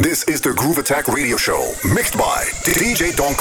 This is the Groove Attack Radio Show, mixed by DJ Don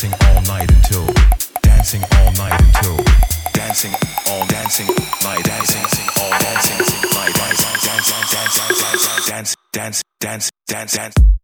dancing all night until dancing all night until dancing all dancing my dancing all dancing my dancing dance dance dance dance dance dance dance dance